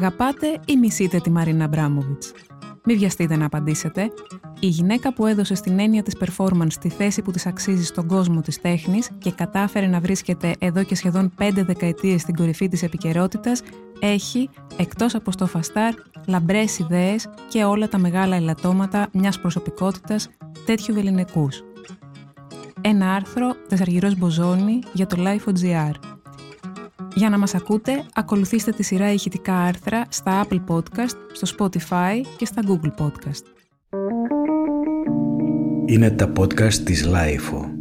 Αγαπάτε ή μισείτε τη Μαρίνα Αμπράμοβιτς. Μην βιαστείτε να απαντήσετε. Η γυναίκα που έδωσε στην έννοια της performance τη θέση που της αξίζει στον κόσμο της τέχνης και κατάφερε να βρίσκεται εδώ και σχεδόν πέντε δεκαετίες στην κορυφή της επικαιρότητας, έχει, εκτός από στο φαστάρ, λαμπρές ιδέες και όλα τα μεγάλα ελαττώματα μιας προσωπικότητας τέτοιου βεληνικούς. Ένα άρθρο Τεσσαργυρός Μποζόνη για το Life.gr. Για να μας ακούτε, ακολουθήστε τη σειρά ηχητικά άρθρα στα Apple Podcast, στο Spotify και στα Google Podcast. Είναι τα podcast της Lifeo.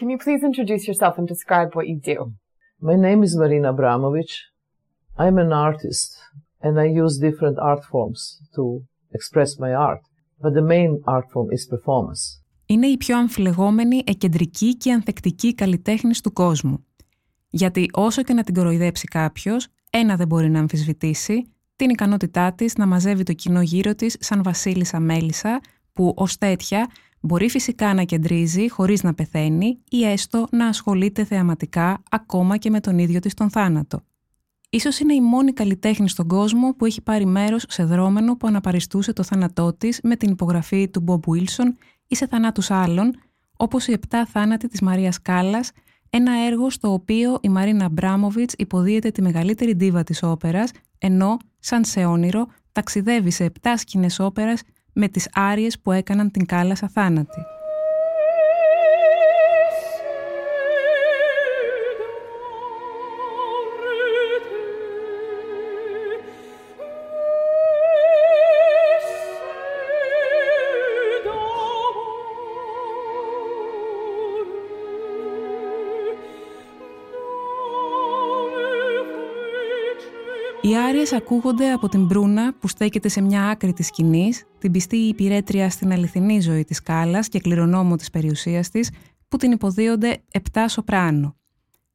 Can you please introduce yourself and describe what you do? My name is Marina Abramovich. I'm an artist and I use different art forms to express my art. But the main art form is performance. Είναι η πιο αμφιλεγόμενη, εκεντρική και ανθεκτική καλλιτέχνης του κόσμου. Γιατί όσο και να την κοροϊδέψει κάποιος, ένα δεν μπορεί να αμφισβητήσει, την ικανότητά της να μαζεύει το κοινό γύρω της σαν βασίλισσα μέλισσα, που ως τέτοια μπορεί φυσικά να κεντρίζει χωρίς να πεθαίνει ή έστω να ασχολείται θεαματικά ακόμα και με τον ίδιο της τον θάνατο. Ίσως είναι η μόνη καλλιτέχνη στον κόσμο που έχει πάρει μέρος σε δρόμενο που αναπαριστούσε το θάνατό της με την υπογραφή του Μπομπ Βίλσον ή σε θανάτους άλλων, όπως οι επτά θάνατοι της Μαρίας Κάλλας, ένα έργο στο οποίο η Μαρίνα Μπράμοβιτς υποδίεται τη μεγαλύτερη ντίβα της όπερας, ενώ, σαν σε όνειρο, ταξιδεύει σε επτά σκηνές όπερας με τις άριες που έκαναν την Κάλλας αθάνατη. Οι άριες ακούγονται από την Μπρούνα που στέκεται σε μια άκρη της σκηνής, την πιστή υπηρέτρια στην αληθινή ζωή της Κάλλας και κληρονόμο της περιουσίας της, που την υποδίονται επτά σοπράνο.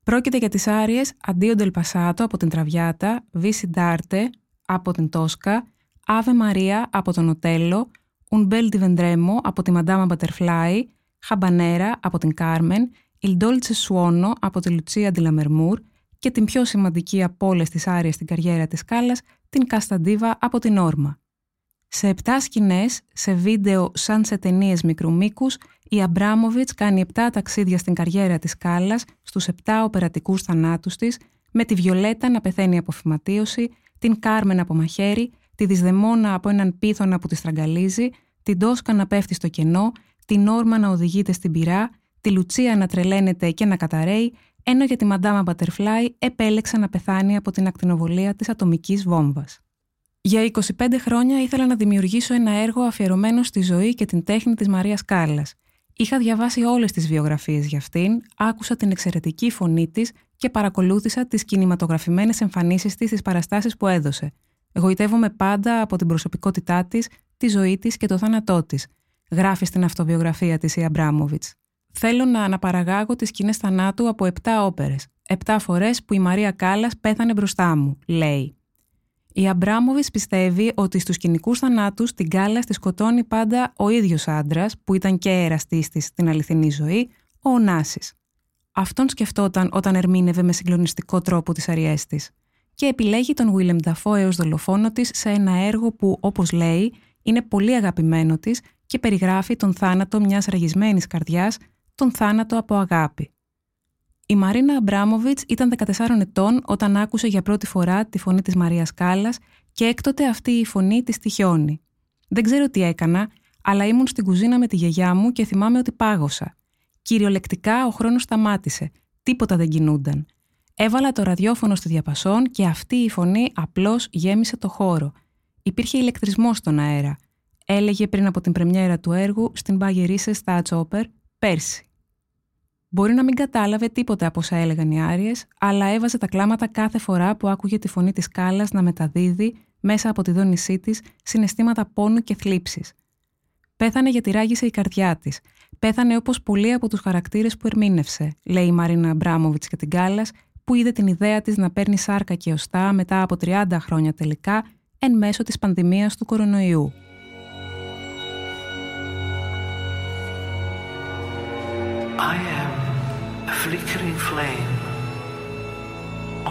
Πρόκειται για τις άριες Αντίο Ντελπασάτο από την Τραβιάτα, Βίση Ντάρτε από την Τόσκα, Άβε Μαρία από τον Οτέλο, Ουνμπέλ Βεντρέμο από τη Μαντάμα Μπατερφλάι, Χαμπανέρα από την Κάρμεν, Ιλντόλτσε Σουόνο από τη Λουτσία Ντιλαμερμούρ και την πιο σημαντική από όλες τις άρειε στην καριέρα της Κάλλας, την Κασταντίβα από την Όρμα. Σε επτά σκηνές, σε βίντεο σαν σε ταινίες μικρού μήκους, η Αμπράμοβιτς κάνει επτά ταξίδια στην καριέρα της Κάλλας στους επτά οπερατικούς θανάτους της, με τη Βιολέτα να πεθαίνει από φυματίωση, την Κάρμεν από μαχαίρι, τη Δυσδεμόνα από έναν πίθωνα που τη στραγγαλίζει, την Τόσκα να πέφτει στο κενό, την Όρμα να οδηγείται στην πυρά, τη Λουτσία να τρελαίνεται και να καταραίει ενώ για τη Μαντάμα Μπατερφλάι επέλεξε να πεθάνει από την ακτινοβολία της ατομικής βόμβας. Για 25 χρόνια ήθελα να δημιουργήσω ένα έργο αφιερωμένο στη ζωή και την τέχνη της Μαρίας Κάλλας. Είχα διαβάσει όλες τις βιογραφίες για αυτήν, άκουσα την εξαιρετική φωνή της και παρακολούθησα τις κινηματογραφημένες εμφανίσεις της στις παραστάσεις που έδωσε. Εγωιτεύομαι πάντα από την προσωπικότητά της, τη ζωή της και το θάνατό της, γράφει στην αυτοβιογραφία της η Αμπράμοβιτς. Θέλω να αναπαραγάγω τις σκηνές θανάτου από 7 όπερες. Επτά φορές που η Μαρία Κάλλας πέθανε μπροστά μου, λέει. Η Αμπράμοβιτ πιστεύει ότι στους κοινικού θανάτους την Κάλλα τη σκοτώνει πάντα ο ίδιος άντρας, που ήταν και εραστής της στην αληθινή ζωή, ο Ωνάσης. Αυτόν σκεφτόταν όταν ερμήνευε με συγκλονιστικό τρόπο τις αριές της. Και επιλέγει τον Βίλεμ Νταφό έως δολοφόνο της σε ένα έργο που, όπως λέει, είναι πολύ αγαπημένο της και περιγράφει τον θάνατο μιας ραγισμένης καρδιάς τον θάνατο από αγάπη. Η Μαρίνα Αμπράμοβιτς ήταν 14 ετών όταν άκουσε για πρώτη φορά τη φωνή της Μαρίας Κάλλας και έκτοτε αυτή η φωνή της τυχιώνει. Δεν ξέρω τι έκανα, αλλά ήμουν στην κουζίνα με τη γιαγιά μου και θυμάμαι ότι πάγωσα. Κυριολεκτικά ο χρόνος σταμάτησε. Τίποτα δεν κινούνταν. Έβαλα το ραδιόφωνο στη διαπασόν και αυτή η φωνή απλώς γέμισε το χώρο. Υπήρχε ηλεκτρισμό στον αέρα. Έλεγε πριν από την πρεμιέρα του έργου στην Μπαγερίσε Στάτσόπερ πέρσι. Μπορεί να μην κατάλαβε τίποτα από όσα έλεγαν οι Άριες, αλλά έβαζε τα κλάματα κάθε φορά που άκουγε τη φωνή της κάλα να μεταδίδει μέσα από τη δόνησή της συναισθήματα πόνου και θλίψης. Πέθανε γιατί ράγισε η καρδιά της. Πέθανε όπως πολλοί από τους χαρακτήρες που ερμήνευσε, λέει η Μαρίνα Αμπράμοβιτ και την Κάλλας, που είδε την ιδέα της να παίρνει σάρκα και οστά μετά από 30 χρόνια τελικά εν μέσω της πανδημίας του κορονοϊού. I am a flickering flame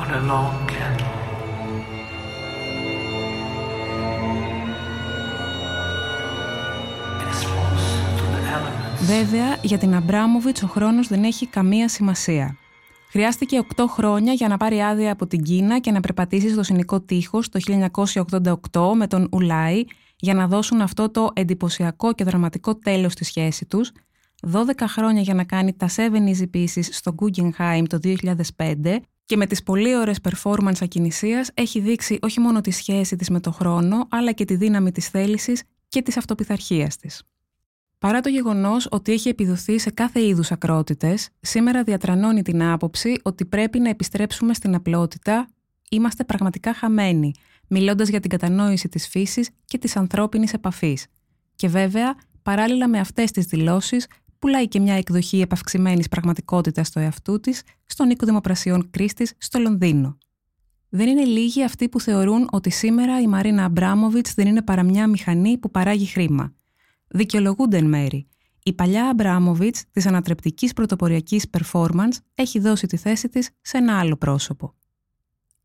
on a long candle. In response to the elements, Βέβαια, για την Αμπράμοβιτς ο χρόνος δεν έχει καμία σημασία. Χρειάστηκε 8 χρόνια για να πάρει άδεια από την Κίνα και να περπατήσει στο συνικό τείχος το 1988 με τον Ουλάι για να δώσουν αυτό το εντυπωσιακό και δραματικό τέλος στη σχέση τους, 12 χρόνια για να κάνει τα 7 Easy Pieces στο Guggenheim το 2005 και με τις πολύ ωραίες performance ακινησίας έχει δείξει όχι μόνο τη σχέση της με το χρόνο, αλλά και τη δύναμη της θέλησης και της αυτοπιθαρχίας της. Παρά το γεγονός ότι έχει επιδοθεί σε κάθε είδους ακρότητες, σήμερα διατρανώνει την άποψη ότι πρέπει να επιστρέψουμε στην απλότητα, είμαστε πραγματικά χαμένοι, μιλώντας για την κατανόηση της φύσης και της ανθρώπινης επαφής. Και βέβαια, παράλληλα με αυτές τις δηλώσεις, πουλάει και μια εκδοχή επαυξημένης πραγματικότητας στο εαυτού της στον οίκο Δημοπρασιών Κρίστης στο Λονδίνο. Δεν είναι λίγοι αυτοί που θεωρούν ότι σήμερα η Μαρίνα Αμπράμοβιτς δεν είναι παρά μια μηχανή που παράγει χρήμα. Δικαιολογούνται εν μέρη. Η παλιά Αμπράμοβιτς της ανατρεπτικής πρωτοποριακής performance έχει δώσει τη θέση της σε ένα άλλο πρόσωπο.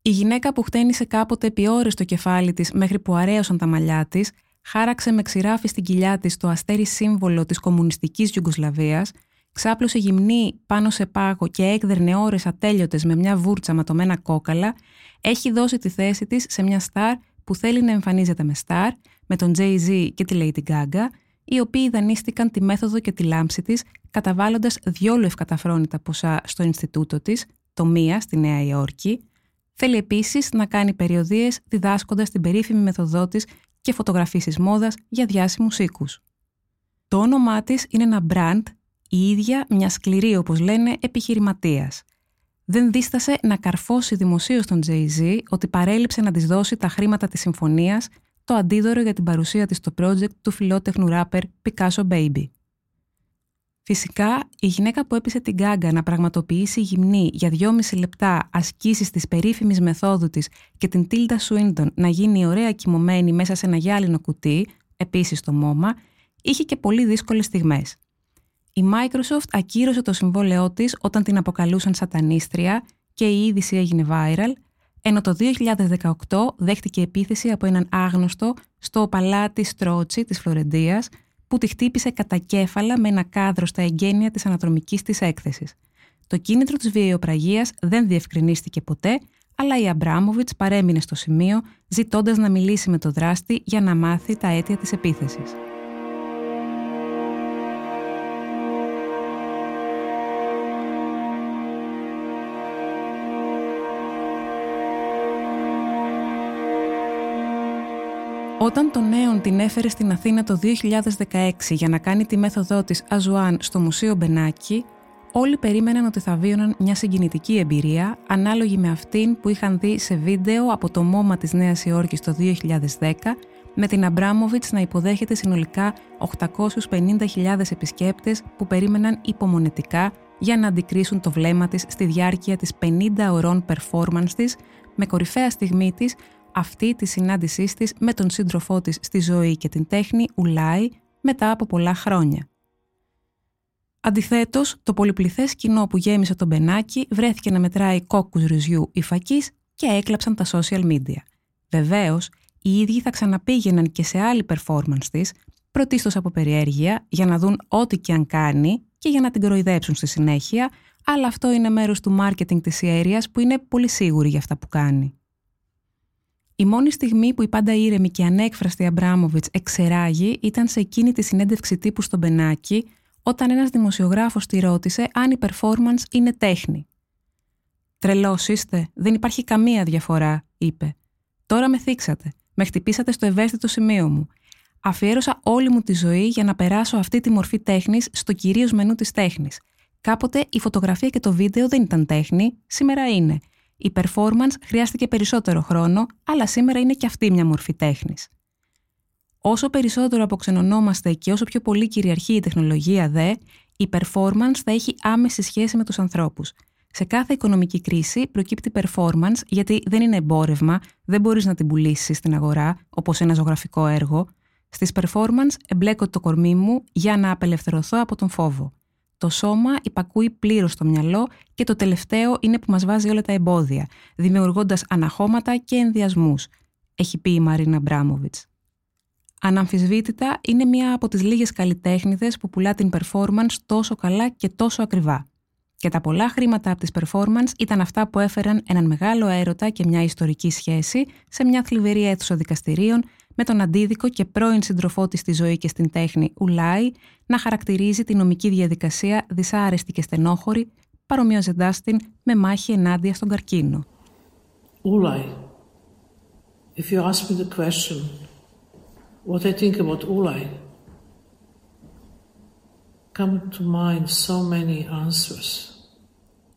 Η γυναίκα που χτένισε κάποτε επί ώρες το κεφάλι της μέχρι που αρέωσαν τα μαλλιά της, χάραξε με ξηράφι στην κοιλιά της το αστέρι σύμβολο της κομμουνιστικής Ιουγκοσλαβίας, ξάπλωσε γυμνή πάνω σε πάγο και έκδερνε ώρες ατέλειωτες με μια βούρτσα ματωμένα κόκαλα, έχει δώσει τη θέση της σε μια στάρ που θέλει να εμφανίζεται με στάρ, με τον Jay-Z και τη Lady Gaga, οι οποίοι δανείστηκαν τη μέθοδο και τη λάμψη της, καταβάλλοντας διόλου ευκαταφρόνητα ποσά στο Ινστιτούτο της, το μία στη Νέα Υόρκη. Θέλει επίσης να κάνει περιοδίες διδάσκοντας την περίφημη μεθοδό της και φωτογραφίσεις μόδας για διάσημους οίκους. Το όνομά της είναι ένα μπραντ, η ίδια μια σκληρή όπως λένε επιχειρηματίας. Δεν δίστασε να καρφώσει δημοσίως τον Jay-Z ότι παρέλειψε να της δώσει τα χρήματα της συμφωνίας το αντίδωρο για την παρουσία της στο project του φιλότεχνου ράπερ Picasso Baby. Φυσικά, η γυναίκα που έπεισε την Γκάγκα να πραγματοποιήσει γυμνή για δυόμιση λεπτά ασκήσεις της περίφημης μεθόδου της και την Τίλτα Σουίντον να γίνει ωραία κοιμωμένη μέσα σε ένα γυάλινο κουτί, επίσης στο μόμα, είχε και πολύ δύσκολες στιγμές. Η Microsoft ακύρωσε το συμβόλαιό της όταν την αποκαλούσαν σατανίστρια και η είδηση έγινε viral, ενώ το 2018 δέχτηκε επίθεση από έναν άγνωστο στο παλάτι Στρότσι της Φλωρεντίας που τη χτύπησε κατά κέφαλα με ένα κάδρο στα εγγένεια της ανατρομικής της έκθεσης. Το κίνητρο της βιαιοπραγίας δεν διευκρινίστηκε ποτέ, αλλά η Αμπράμοβιτς παρέμεινε στο σημείο ζητώντας να μιλήσει με το δράστη για να μάθει τα αίτια της επίθεσης. Όταν το Νέον την έφερε στην Αθήνα το 2016 για να κάνει τη μέθοδό της Αζουάν στο Μουσείο Μπενάκη, όλοι περίμεναν ότι θα βίωναν μια συγκινητική εμπειρία ανάλογη με αυτήν που είχαν δει σε βίντεο από το μόμα της Νέας Υόρκης το 2010 με την Αμπράμοβιτς να υποδέχεται συνολικά 850.000 επισκέπτες που περίμεναν υπομονετικά για να αντικρίσουν το βλέμμα της στη διάρκεια της 50 ωρών performance της με κορυφαία στιγμή της αυτή τη συνάντησή της με τον σύντροφό της στη ζωή και την τέχνη Ουλάι μετά από πολλά χρόνια. Αντιθέτως, το πολυπληθές κοινό που γέμισε τον Μπενάκι βρέθηκε να μετράει κόκκους ρυζιού ή φακής και έκλαψαν τα social media. Βεβαίως, οι ίδιοι θα ξαναπήγαιναν και σε άλλη performance της, πρωτίστως από περιέργεια, για να δουν ό,τι και αν κάνει και για να την κοροϊδέψουν στη συνέχεια, αλλά αυτό είναι μέρος του marketing της ιερίας που είναι πολύ σίγουρη για αυτά που κάνει. Η μόνη στιγμή που η πάντα ήρεμη και ανέκφραστη Αμπράμοβιτ εξεράγει ήταν σε εκείνη τη συνέντευξη τύπου στο Μπενάκι, όταν ένας δημοσιογράφος τη ρώτησε αν η performance είναι τέχνη. Τρελός είστε, δεν υπάρχει καμία διαφορά, είπε. Τώρα με θίξατε. Με χτυπήσατε στο ευαίσθητο σημείο μου. Αφιέρωσα όλη μου τη ζωή για να περάσω αυτή τη μορφή τέχνης στο κυρίως μενού της τέχνης. Κάποτε η φωτογραφία και το βίντεο δεν ήταν τέχνη, σήμερα είναι. Η performance χρειάστηκε περισσότερο χρόνο, αλλά σήμερα είναι και αυτή μια μορφή τέχνης. Όσο περισσότερο αποξενωνόμαστε και όσο πιο πολύ κυριαρχεί η τεχνολογία δε, η performance θα έχει άμεση σχέση με τους ανθρώπους. Σε κάθε οικονομική κρίση προκύπτει performance γιατί δεν είναι εμπόρευμα, δεν μπορείς να την πουλήσεις στην αγορά, όπως ένα ζωγραφικό έργο. Στις performance εμπλέκω το κορμί μου για να απελευθερωθώ από τον φόβο. Το σώμα υπακούει πλήρως το μυαλό και το τελευταίο είναι που μας βάζει όλα τα εμπόδια, δημιουργώντας αναχώματα και ενδιασμούς, έχει πει η Μαρίνα Μπράμοβιτς. Αναμφισβήτητα είναι μία από τις λίγες καλλιτέχνηδες που πουλά την performance τόσο καλά και τόσο ακριβά. Και τα πολλά χρήματα από τις performance ήταν αυτά που έφεραν έναν μεγάλο έρωτα και μια ιστορική σχέση σε μια θλιβερή αίθουσα δικαστηρίων με τον αντίδικο και πρώην συντροφό της στη ζωή και στην τέχνη Ουλάι να χαρακτηρίζει τη νομική διαδικασία δυσάρεστη και στενόχωρη, παρομοιάζοντάς την με μάχη ενάντια στον καρκίνο. Ulai. If you ask me the question, what I think about Ulai, come to mind so many answers.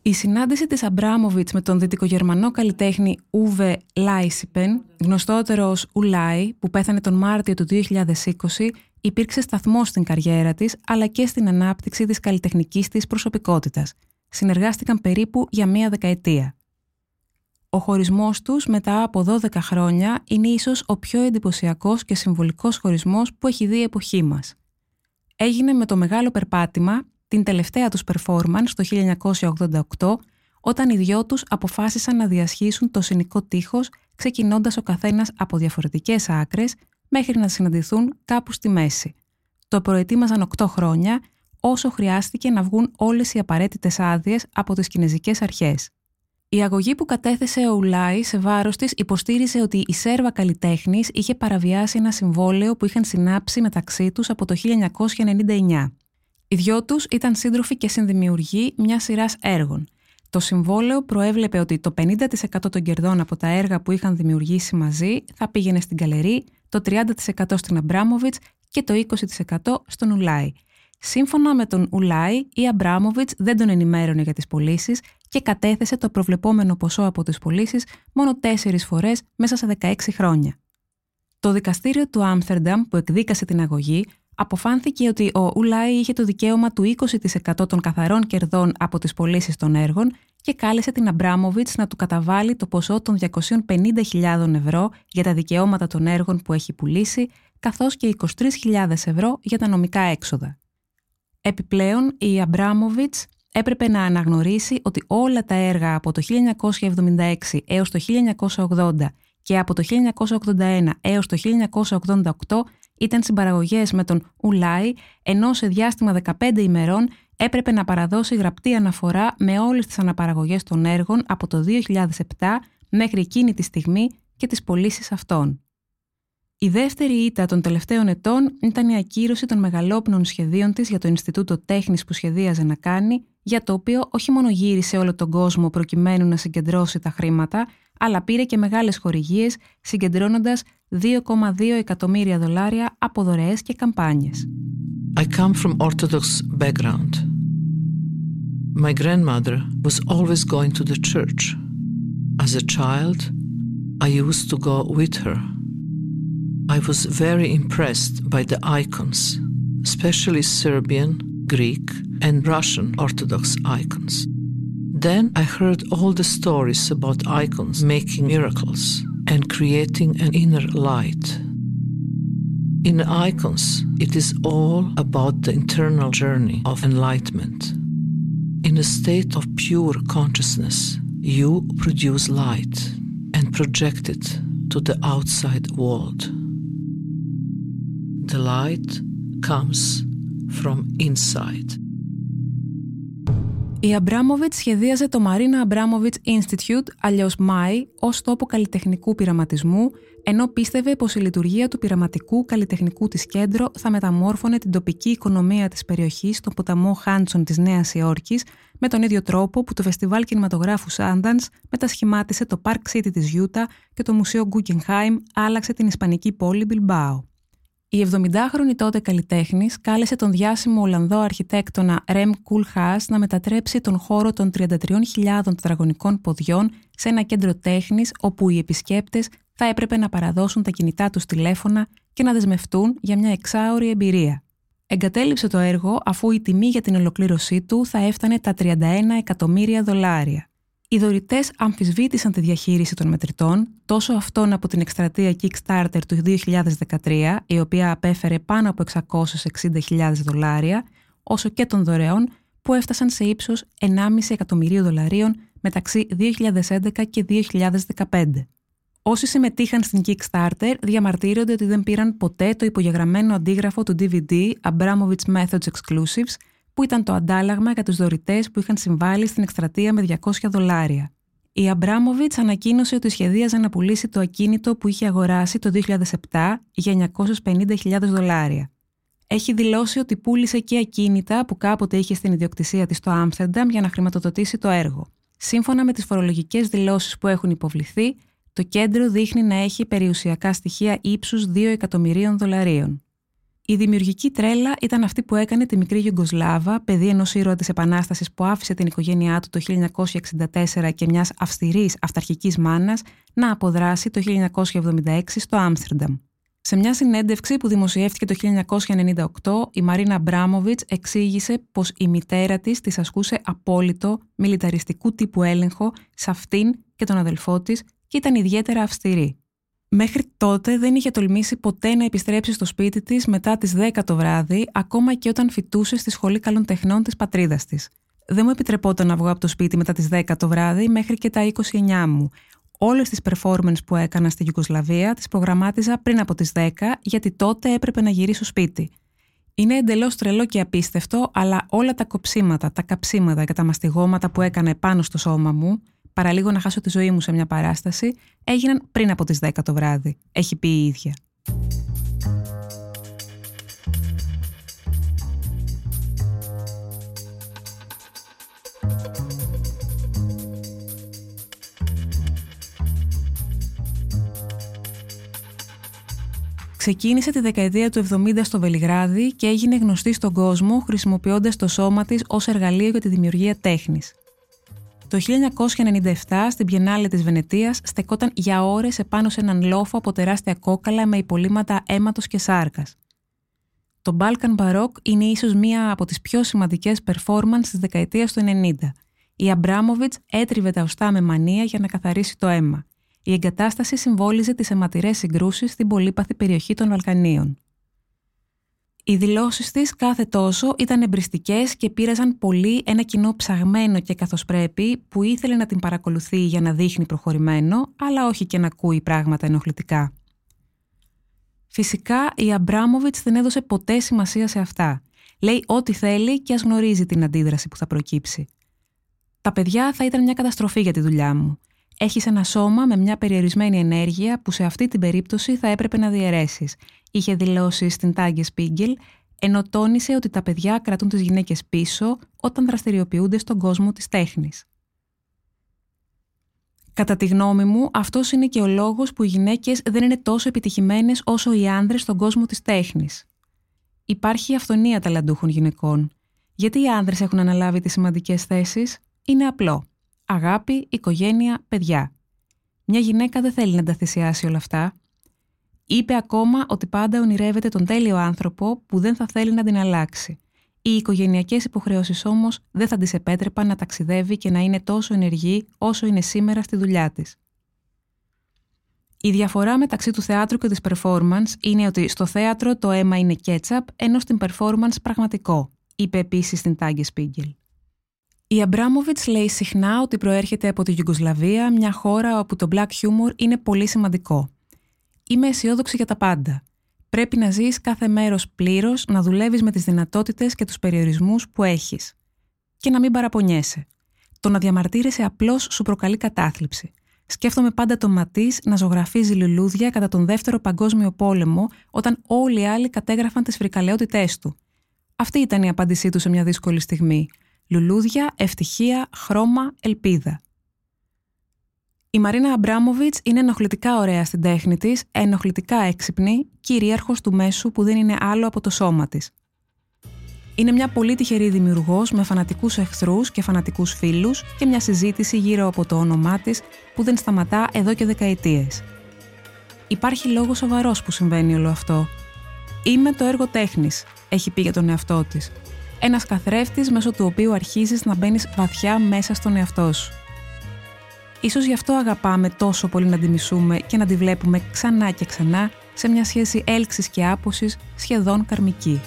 Η συνάντηση της Αμπράμοβιτς με τον δυτικογερμανό καλλιτέχνη Ούβε Λάισιπεν, γνωστότερος ως Ουλάι, που πέθανε τον Μάρτιο του 2020, υπήρξε σταθμό στην καριέρα της, αλλά και στην ανάπτυξη της καλλιτεχνικής της προσωπικότητας. Συνεργάστηκαν περίπου για μία δεκαετία. Ο χωρισμός τους μετά από 12 χρόνια είναι ίσως ο πιο εντυπωσιακός και συμβολικός χωρισμός που έχει δει η εποχή μας. Έγινε με το μεγάλο περπάτημα την τελευταία τους performance το 1988, όταν οι δυο τους αποφάσισαν να διασχίσουν το συνικό τείχος, ξεκινώντας ο καθένας από διαφορετικές άκρες, μέχρι να συναντηθούν κάπου στη μέση. Το προετοίμαζαν 8 χρόνια, όσο χρειάστηκε να βγουν όλες οι απαραίτητες άδειες από τις κινέζικες αρχές. Η αγωγή που κατέθεσε ο Ουλάι σε βάρος της υποστήριζε ότι η Σέρβα καλλιτέχνης είχε παραβιάσει ένα συμβόλαιο που είχαν συνάψει μεταξύ τους από το 1999. Οι δυο τους ήταν σύντροφοι και συνδημιουργοί μιας σειράς έργων. Το συμβόλαιο προέβλεπε ότι το 50% των κερδών από τα έργα που είχαν δημιουργήσει μαζί θα πήγαινε στην Καλερί, το 30% στην Αμπράμοβιτς και το 20% στον Ουλάι. Σύμφωνα με τον Ουλάι, η Αμπράμοβιτς δεν τον ενημέρωνε για τις πωλήσεις και κατέθεσε το προβλεπόμενο ποσό από τις πωλήσεις μόνο τέσσερις φορές μέσα σε 16 χρόνια. Το δικαστήριο του Άμστερνταμ που εκδίκασε την αγωγή αποφάνθηκε ότι ο Ουλάι είχε το δικαίωμα του 20% των καθαρών κερδών από τις πωλήσεις των έργων και κάλεσε την Αμπράμοβιτς να του καταβάλει το ποσό των 250.000 ευρώ για τα δικαιώματα των έργων που έχει πουλήσει, καθώς και 23.000 ευρώ για τα νομικά έξοδα. Επιπλέον, η Αμπράμοβιτς έπρεπε να αναγνωρίσει ότι όλα τα έργα από το 1976 έως το 1980 και από το 1981 έως το 1988 ήταν συμπαραγωγές με τον Ουλάι, ενώ σε διάστημα 15 ημερών έπρεπε να παραδώσει γραπτή αναφορά με όλες τις αναπαραγωγές των έργων από το 2007 μέχρι εκείνη τη στιγμή και τις πωλήσεις αυτών. Η δεύτερη ήττα των τελευταίων ετών ήταν η ακύρωση των μεγαλόπνων σχεδίων της για το Ινστιτούτο Τέχνης που σχεδίαζε να κάνει, για το οποίο όχι μόνο γύρισε όλο τον κόσμο προκειμένου να συγκεντρώσει τα χρήματα, αλλά πήρε και μεγάλες χορηγίες, συγκεντρώνοντας 2,2 εκατομμύρια δολάρια από δωρεές και καμπάνιες. I come from Orthodox background. My grandmother was always going to the church. As a child, I used to go with her. I was very impressed by the icons, especially Serbian, Greek, and Russian Orthodox icons. Then I heard all the stories about icons making miracles and creating an inner light. In icons, it is all about the internal journey of enlightenment. In a state of pure consciousness, you produce light and project it to the outside world. The light comes from inside. Η Αμπράμοβιτ σχεδίαζε το Marina Abramovich Institute, αλλιώς MAI, ως τόπο καλλιτεχνικού πειραματισμού, ενώ πίστευε πως η λειτουργία του πειραματικού καλλιτεχνικού της κέντρο θα μεταμόρφωνε την τοπική οικονομία της περιοχής στον ποταμό Χάντσον της Νέας Υόρκης, με τον ίδιο τρόπο που το Φεστιβάλ Κινηματογράφου Sundance μετασχημάτισε το Park City της Γιούτα και το Μουσείο Guggenheim άλλαξε την Ισπανική πόλη Bilbao. Η 70χρονη τότε καλλιτέχνης κάλεσε τον διάσημο Ολλανδό αρχιτέκτονα Ρεμ Κουλχάς να μετατρέψει τον χώρο των 33.000 τετραγωνικών ποδιών σε ένα κέντρο τέχνης όπου οι επισκέπτες θα έπρεπε να παραδώσουν τα κινητά τους τηλέφωνα και να δεσμευτούν για μια εξάωρη εμπειρία. Εγκατέλειψε το έργο αφού η τιμή για την ολοκλήρωσή του θα έφτανε τα 31 εκατομμύρια δολάρια. Οι δωρητές αμφισβήτησαν τη διαχείριση των μετρητών, τόσο αυτών από την εκστρατεία Kickstarter του 2013, η οποία απέφερε πάνω από 660.000 δολάρια, όσο και των δωρεών που έφτασαν σε ύψος 1,5 εκατομμυρίου δολαρίων μεταξύ 2011 και 2015. Όσοι συμμετείχαν στην Kickstarter διαμαρτύρονται ότι δεν πήραν ποτέ το υπογεγραμμένο αντίγραφο του DVD Abramovich Methods Exclusives, που ήταν το αντάλλαγμα για τους δωρητές που είχαν συμβάλει στην εκστρατεία με 200 δολάρια. Η Αμπράμοβιτς ανακοίνωσε ότι σχεδίαζε να πουλήσει το ακίνητο που είχε αγοράσει το 2007 για 950.000 δολάρια. Έχει δηλώσει ότι πούλησε και ακίνητα που κάποτε είχε στην ιδιοκτησία της στο Άμστερνταμ για να χρηματοδοτήσει το έργο. Σύμφωνα με τις φορολογικές δηλώσεις που έχουν υποβληθεί, το κέντρο δείχνει να έχει περιουσιακά στοιχεία ύψους 2 εκατομμυρίων δολαρίων. Η δημιουργική τρέλα ήταν αυτή που έκανε τη μικρή Γιουγκοσλάβα, παιδί ενός ήρωα της Επανάστασης που άφησε την οικογένειά του το 1964 και μιας αυστηρής αυταρχικής μάνας, να αποδράσει το 1976 στο Άμστερνταμ. Σε μια συνέντευξη που δημοσιεύτηκε το 1998, η Μαρίνα Μπράμοβιτ εξήγησε πως η μητέρα της της ασκούσε απόλυτο μιλιταριστικού τύπου έλεγχο σε αυτήν και τον αδελφό της και ήταν ιδιαίτερα αυστηρή. Μέχρι τότε δεν είχε τολμήσει ποτέ να επιστρέψει στο σπίτι της μετά τις 10 το βράδυ, ακόμα και όταν φοιτούσε στη Σχολή Καλών Τεχνών της πατρίδας της. Δεν μου επιτρεπόταν να βγω από το σπίτι μετά τις 10 το βράδυ μέχρι και τα 29 μου. Όλες τις performance που έκανα στη Γιουγκοσλαβία τις προγραμμάτιζα πριν από τις 10, γιατί τότε έπρεπε να γυρίσω σπίτι. Είναι εντελώς τρελό και απίστευτο, αλλά όλα τα κοψίματα, τα καψίματα και τα μαστιγώματα που έκανα επάνω στο σώμα μου, παραλίγο να χάσω τη ζωή μου σε μια παράσταση, έγιναν πριν από τις 10 το βράδυ, έχει πει η ίδια. Ξεκίνησε τη δεκαετία του 70 στο Βελιγράδι και έγινε γνωστή στον κόσμο χρησιμοποιώντας το σώμα της ως εργαλείο για τη δημιουργία τέχνης. Το 1997 στην Πιενάλε της Βενετίας στεκόταν για ώρες επάνω σε έναν λόφο από τεράστια κόκαλα με υπολείμματα αίματος και σάρκας. Το Balkan Baroque είναι ίσως μία από τις πιο σημαντικές performance της δεκαετίας του 90. Η Αμπράμοβιτς έτριβε τα οστά με μανία για να καθαρίσει το αίμα. Η εγκατάσταση συμβόλιζε τις αιματηρές συγκρούσεις στην πολύπαθη περιοχή των Βαλκανίων. Οι δηλώσεις της κάθε τόσο ήταν εμπριστικές και πήραζαν πολύ ένα κοινό ψαγμένο και καθώς πρέπει που ήθελε να την παρακολουθεί για να δείχνει προχωρημένο, αλλά όχι και να ακούει πράγματα ενοχλητικά. Φυσικά η Αμπράμοβιτ δεν έδωσε ποτέ σημασία σε αυτά. Λέει ό,τι θέλει και ας γνωρίζει την αντίδραση που θα προκύψει. Τα παιδιά θα ήταν μια καταστροφή για τη δουλειά μου. Έχεις ένα σώμα με μια περιορισμένη ενέργεια που σε αυτή την περίπτωση θα έπρεπε να διαιρέσεις, είχε δηλώσει στην Τάγκε Σπίγκελ, ενώ τόνισε ότι τα παιδιά κρατούν τις γυναίκες πίσω όταν δραστηριοποιούνται στον κόσμο της τέχνης. Κατά τη γνώμη μου, αυτός είναι και ο λόγος που οι γυναίκες δεν είναι τόσο επιτυχημένες όσο οι άνδρες στον κόσμο της τέχνης. Υπάρχει αυθονία ταλαντούχων γυναικών. Γιατί οι άνδρες έχουν αναλάβει τις σημαντικές θέσεις, είναι απλό αγάπη, οικογένεια, παιδιά. Μια γυναίκα δεν θέλει να τα θυσιάσει όλα αυτά. Είπε ακόμα ότι πάντα ονειρεύεται τον τέλειο άνθρωπο που δεν θα θέλει να την αλλάξει. Οι οικογενειακές υποχρεώσεις όμως δεν θα της επέτρεπαν να ταξιδεύει και να είναι τόσο ενεργή όσο είναι σήμερα στη δουλειά της. Η διαφορά μεταξύ του θεάτρου και της performance είναι ότι στο θέατρο το αίμα είναι ketchup, ενώ στην performance πραγματικό, είπε επίσης στην Τάγκε Σπίγκελ. Η Αμπράμοβιτς λέει συχνά ότι προέρχεται από τη Γιουγκοσλαβία, μια χώρα όπου το black humor είναι πολύ σημαντικό. Είμαι αισιόδοξη για τα πάντα. Πρέπει να ζεις κάθε μέρος πλήρως, να δουλεύεις με τις δυνατότητες και τους περιορισμούς που έχεις. Και να μην παραπονιέσαι. Το να διαμαρτύρεσαι απλώς σου προκαλεί κατάθλιψη. Σκέφτομαι πάντα το Ματής να ζωγραφίζει λουλούδια κατά τον Δεύτερο Παγκόσμιο Πόλεμο, όταν όλοι οι άλλοι κατέγραφαν τις φρικαλαιότητές του. Αυτή ήταν η απάντησή του σε μια δύσκολη στιγμή λουλούδια, ευτυχία, χρώμα, ελπίδα. Η Μαρίνα Αμπράμοβιτς είναι ενοχλητικά ωραία στην τέχνη της, ενοχλητικά έξυπνη, κυρίαρχος του μέσου που δεν είναι άλλο από το σώμα της. Είναι μια πολύ τυχερή δημιουργός με φανατικούς εχθρούς και φανατικούς φίλους και μια συζήτηση γύρω από το όνομά της που δεν σταματά εδώ και δεκαετίες. Υπάρχει λόγος σοβαρός που συμβαίνει όλο αυτό. Είμαι το έργο τέχνης, έχει πει για τον εαυτό της ένας καθρέφτης μέσω του οποίου αρχίζεις να μπαίνεις βαθιά μέσα στον εαυτό σου. Ίσως γι' αυτό αγαπάμε τόσο πολύ να τη μισούμε και να τη βλέπουμε ξανά και ξανά σε μια σχέση έλξης και άποσης σχεδόν καρμική.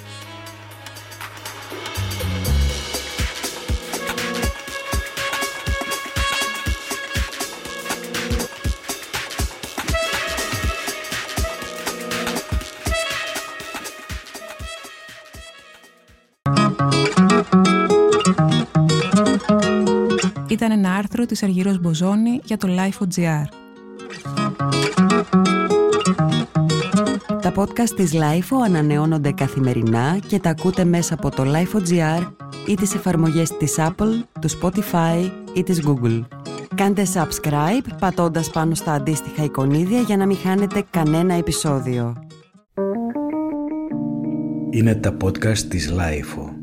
Ήταν ένα άρθρο της Αργυρός Μποζόνη για το Life.gr. Τα podcast της LIFO ανανεώνονται καθημερινά και τα ακούτε μέσα από το Life.gr ή τις εφαρμογές της Apple, του Spotify ή της Google. Κάντε subscribe πατώντας πάνω στα αντίστοιχα εικονίδια για να μην χάνετε κανένα επεισόδιο. Είναι τα podcast της LIFO.